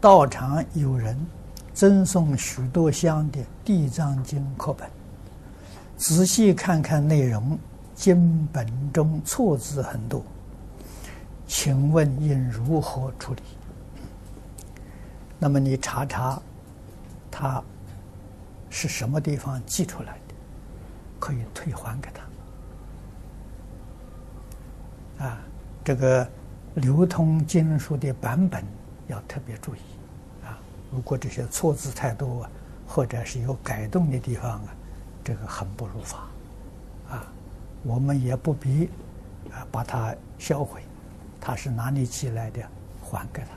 道场有人赠送许多箱的《地藏经》课本，仔细看看内容，经本中错字很多，请问应如何处理？那么你查查，他是什么地方寄出来的，可以退还给他。啊，这个流通经书的版本要特别注意啊！如果这些错字太多，或者是有改动的地方啊，这个很不如法啊！我们也不必啊把它销毁，它是哪里寄来的，还给他。